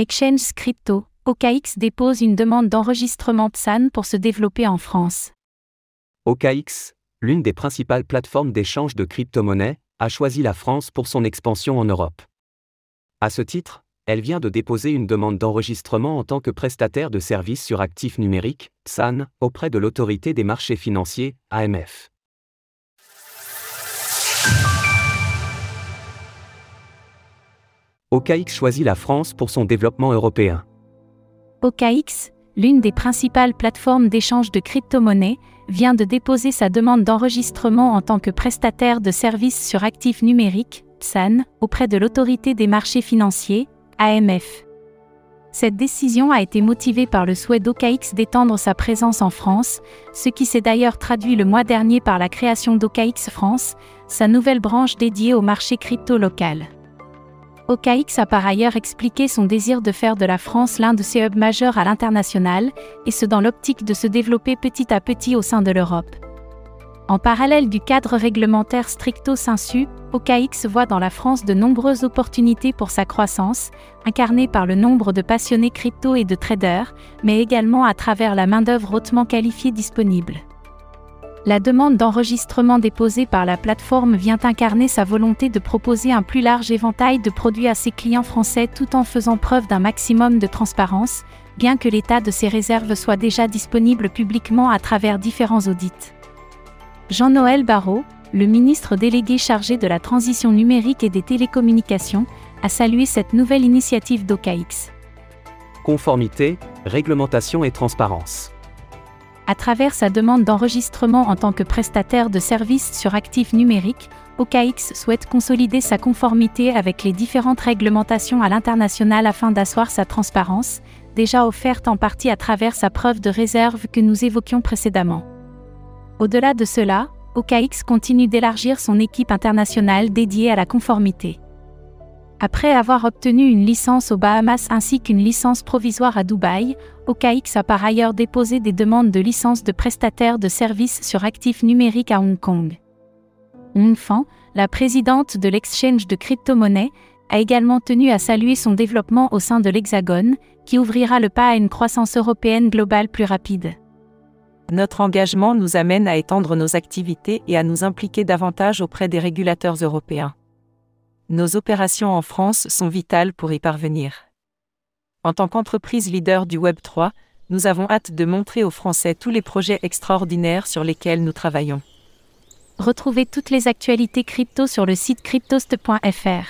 Exchange Crypto, OKX dépose une demande d'enregistrement PSAN pour se développer en France. OKX, l'une des principales plateformes d'échange de crypto-monnaies, a choisi la France pour son expansion en Europe. À ce titre, elle vient de déposer une demande d'enregistrement en tant que prestataire de services sur actifs numériques, PSAN, auprès de l'autorité des marchés financiers, AMF. OKX choisit la France pour son développement européen. OKX, l'une des principales plateformes d'échange de crypto-monnaies, vient de déposer sa demande d'enregistrement en tant que prestataire de services sur actifs numériques, PSAN, auprès de l'autorité des marchés financiers, AMF. Cette décision a été motivée par le souhait d'OKX d'étendre sa présence en France, ce qui s'est d'ailleurs traduit le mois dernier par la création d'OKX France, sa nouvelle branche dédiée au marché crypto local. OKX a par ailleurs expliqué son désir de faire de la France l'un de ses hubs majeurs à l'international, et ce dans l'optique de se développer petit à petit au sein de l'Europe. En parallèle du cadre réglementaire stricto sensu, OKX voit dans la France de nombreuses opportunités pour sa croissance, incarnée par le nombre de passionnés crypto et de traders, mais également à travers la main-d'œuvre hautement qualifiée disponible. La demande d'enregistrement déposée par la plateforme vient incarner sa volonté de proposer un plus large éventail de produits à ses clients français tout en faisant preuve d'un maximum de transparence, bien que l'état de ses réserves soit déjà disponible publiquement à travers différents audits. Jean-Noël Barrot, le ministre délégué chargé de la transition numérique et des télécommunications, a salué cette nouvelle initiative d'OKX. Conformité, réglementation et transparence. À travers sa demande d'enregistrement en tant que prestataire de services sur actifs numériques, OKX souhaite consolider sa conformité avec les différentes réglementations à l'international afin d'asseoir sa transparence, déjà offerte en partie à travers sa preuve de réserve que nous évoquions précédemment. Au-delà de cela, OKX continue d'élargir son équipe internationale dédiée à la conformité. Après avoir obtenu une licence aux Bahamas ainsi qu'une licence provisoire à Dubaï, OKX a par ailleurs déposé des demandes de licence de prestataire de services sur actifs numériques à Hong Kong. Fan, la présidente de l'exchange de crypto-monnaies, a également tenu à saluer son développement au sein de l'Hexagone, qui ouvrira le pas à une croissance européenne globale plus rapide. Notre engagement nous amène à étendre nos activités et à nous impliquer davantage auprès des régulateurs européens. Nos opérations en France sont vitales pour y parvenir. En tant qu'entreprise leader du Web 3, nous avons hâte de montrer aux Français tous les projets extraordinaires sur lesquels nous travaillons. Retrouvez toutes les actualités crypto sur le site cryptost.fr.